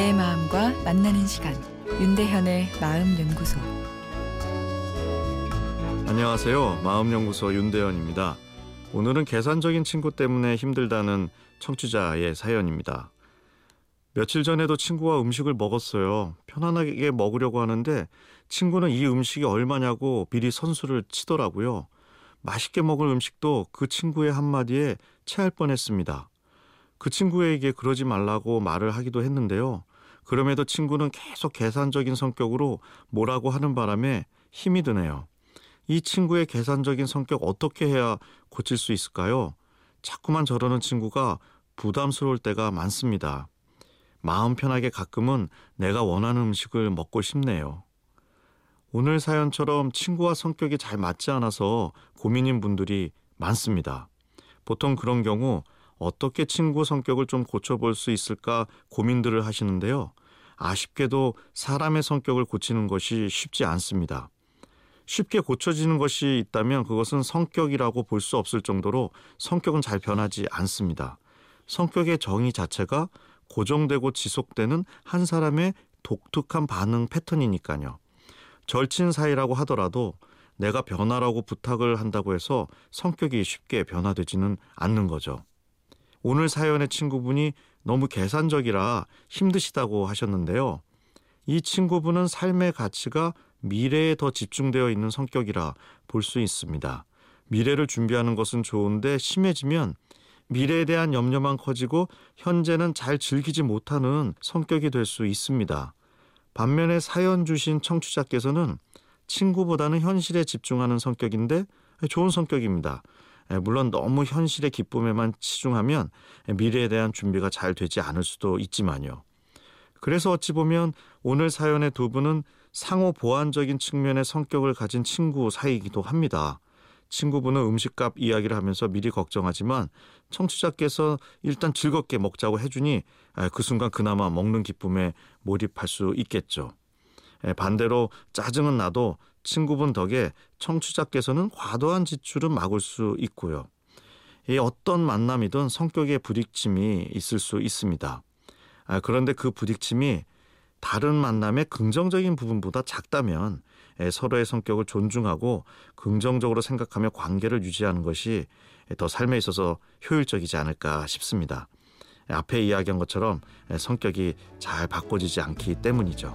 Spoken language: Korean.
사람과 만나는 시간 윤대현의 마음 연구소 안녕하세요. 마음 연구소 윤대현입니다. 오늘은 계산적인 친구 때문에 힘들다는 청취자의 사연입니다. 며칠 전에도 친구와 음식을 먹었어요. 편안하게 먹으려고 하는데 친구는 이 음식이 얼마냐고 미리 선수를 치더라고요. 맛있게 먹을 음식도 그 친구의 한마디에 체할 뻔했습니다. 그 친구에게 그러지 말라고 말을 하기도 했는데요. 그럼에도 친구는 계속 계산적인 성격으로 뭐라고 하는 바람에 힘이 드네요. 이 친구의 계산적인 성격 어떻게 해야 고칠 수 있을까요? 자꾸만 저러는 친구가 부담스러울 때가 많습니다. 마음 편하게 가끔은 내가 원하는 음식을 먹고 싶네요. 오늘 사연처럼 친구와 성격이 잘 맞지 않아서 고민인 분들이 많습니다. 보통 그런 경우 어떻게 친구 성격을 좀 고쳐볼 수 있을까 고민들을 하시는데요. 아쉽게도 사람의 성격을 고치는 것이 쉽지 않습니다. 쉽게 고쳐지는 것이 있다면 그것은 성격이라고 볼 수 없을 정도로 성격은 잘 변하지 않습니다. 성격의 정의 자체가 고정되고 지속되는 한 사람의 독특한 반응 패턴이니까요. 절친 사이라고 하더라도 내가 변화라고 부탁을 한다고 해서 성격이 쉽게 변화되지는 않는 거죠. 오늘 사연의 친구분이 너무 계산적이라 힘드시다고 하셨는데요. 이 친구분은 삶의 가치가 미래에 더 집중되어 있는 성격이라 볼 수 있습니다. 미래를 준비하는 것은 좋은데 심해지면 미래에 대한 염려만 커지고 현재는 잘 즐기지 못하는 성격이 될 수 있습니다. 반면에 사연 주신 청취자께서는 친구보다는 현실에 집중하는 성격인데 좋은 성격입니다. 물론 너무 현실의 기쁨에만 치중하면 미래에 대한 준비가 잘 되지 않을 수도 있지만요. 그래서 어찌 보면 오늘 사연의 두 분은 상호 보완적인 측면의 성격을 가진 친구 사이이기도 합니다. 친구분은 음식값 이야기를 하면서 미리 걱정하지만 청취자께서 일단 즐겁게 먹자고 해주니 그 순간 그나마 먹는 기쁨에 몰입할 수 있겠죠. 반대로 짜증은 나도 친구분 덕에 청취자께서는 과도한 지출은 막을 수 있고요. 이 어떤 만남이든 성격의 부딪힘이 있을 수 있습니다. 그런데 그 부딪힘이 다른 만남의 긍정적인 부분보다 작다면 서로의 성격을 존중하고 긍정적으로 생각하며 관계를 유지하는 것이 더 삶에 있어서 효율적이지 않을까 싶습니다. 앞에 이야기한 것처럼 성격이 잘 바꿔지지 않기 때문이죠.